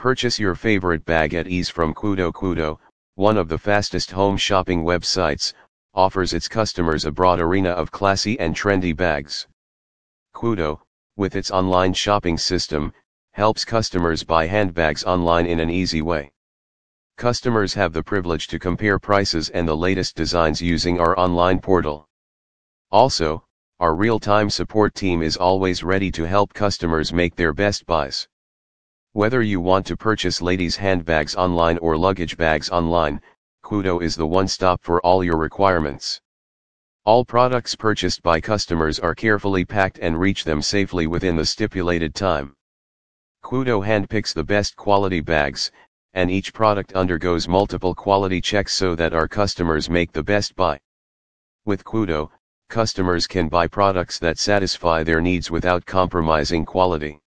Purchase your favorite bag at ease from Quoodo Quoodo, one of the fastest home shopping websites, offers its customers a broad arena of classy and trendy bags. Quoodo, with its online shopping system, helps customers buy handbags online in an easy way. Customers have the privilege to compare prices and the latest designs using our online portal. Also, our real-time support team is always ready to help customers make their best buys. Whether you want to purchase ladies' handbags online or luggage bags online, Quoodo is the one-stop for all your requirements. All products purchased by customers are carefully packed and reach them safely within the stipulated time. Quoodo handpicks the best quality bags, and each product undergoes multiple quality checks so that our customers make the best buy. With Quoodo, customers can buy products that satisfy their needs without compromising quality.